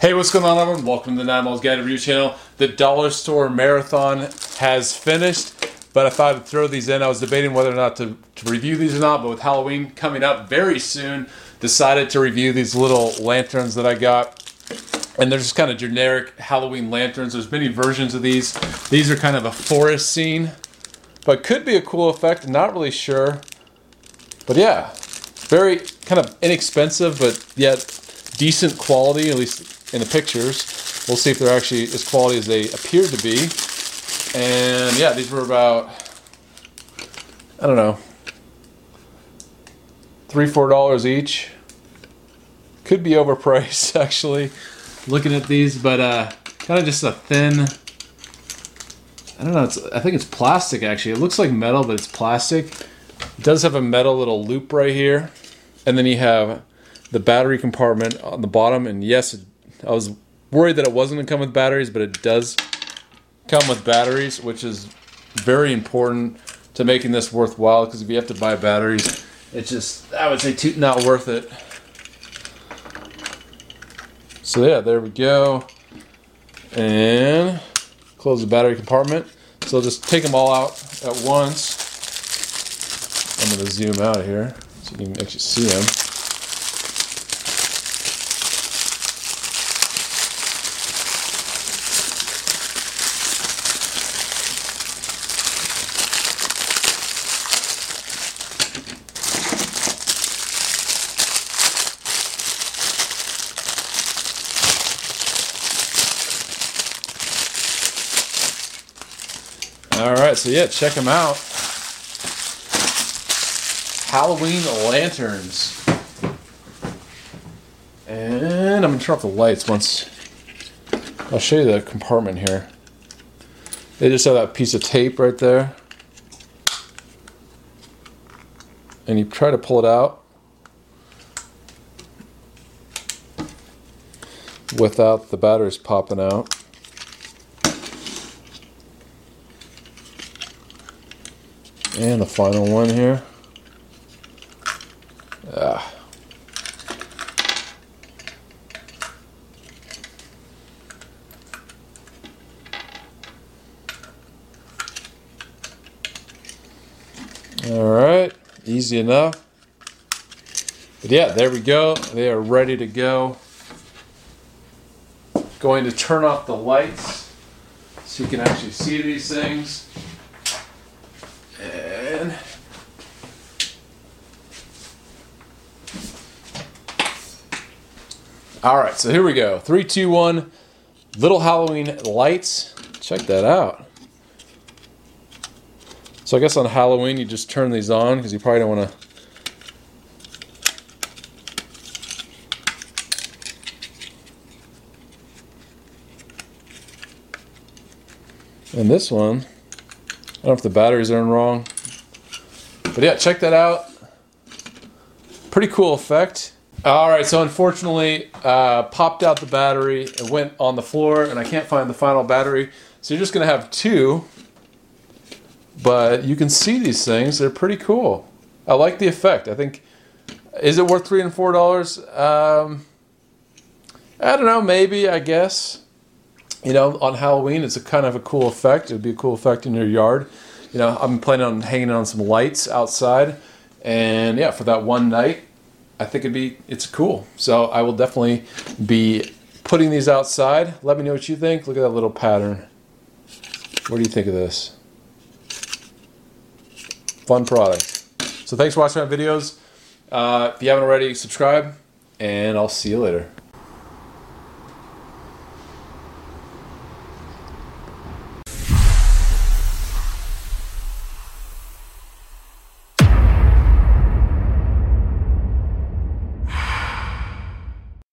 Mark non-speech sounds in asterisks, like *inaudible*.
Hey, what's going on, everyone? Welcome to the Nine Miles Guide Review channel. The Dollar Store Marathon has finished, but I thought I'd throw these in. I was debating whether or not to, to review these or not, but with Halloween coming up very soon, decided to review these little lanterns that I got. And they're just kind of generic Halloween lanterns. There's many versions of these. These are kind of a forest scene, but could be a cool effect. Not really sure. But yeah, very kind of inexpensive, but yet decent quality, at least in the pictures. We'll see if they're actually as quality as they appear to be. And yeah, these were about, I don't know, three, four dollars each. Could be overpriced *laughs* actually, looking at these, but uh, kind of just a thin. I don't know. It's, I think it's plastic actually. It looks like metal, but it's plastic. It does have a metal little loop right here, and then you have the battery compartment on the bottom. And yes, I was worried that it wasn't going to come with batteries, but it does come with batteries, which is very important to making this worthwhile. Because if you have to buy batteries, it's just I would say too, not worth it. So yeah, there we go. And close the battery compartment. So just take them all out at once. I'm to zoom out here so you can actually see them. All right, so yeah, check them out. Halloween lanterns. And I'm gonna turn off the lights once. I'll show you the compartment here. They just have that piece of tape right there. And you try to pull it out without the batteries popping out. And the final one here. Ah. All right, easy enough. But yeah, there we go. They are ready to go. Going to turn off the lights so you can actually see these things. All right, so here we go. Three, two, one. Little Halloween lights. Check that out. So I guess on Halloween you just turn these on because you probably don't want to. And this one, I don't know if the batteries are in wrong. But yeah, check that out. Pretty cool effect. All right, so unfortunately, uh, popped out the battery. It went on the floor, and I can't find the final battery. So you're just gonna have two. But you can see these things; they're pretty cool. I like the effect. I think. Is it worth three and four dollars? Um, I don't know. Maybe. I guess. You know, on Halloween, it's a kind of a cool effect. It'd be a cool effect in your yard. You know, I'm planning on hanging on some lights outside, and yeah, for that one night, I think it'd be it's cool. So I will definitely be putting these outside. Let me know what you think. Look at that little pattern. What do you think of this? Fun product. So thanks for watching my videos. Uh, if you haven't already, subscribe, and I'll see you later.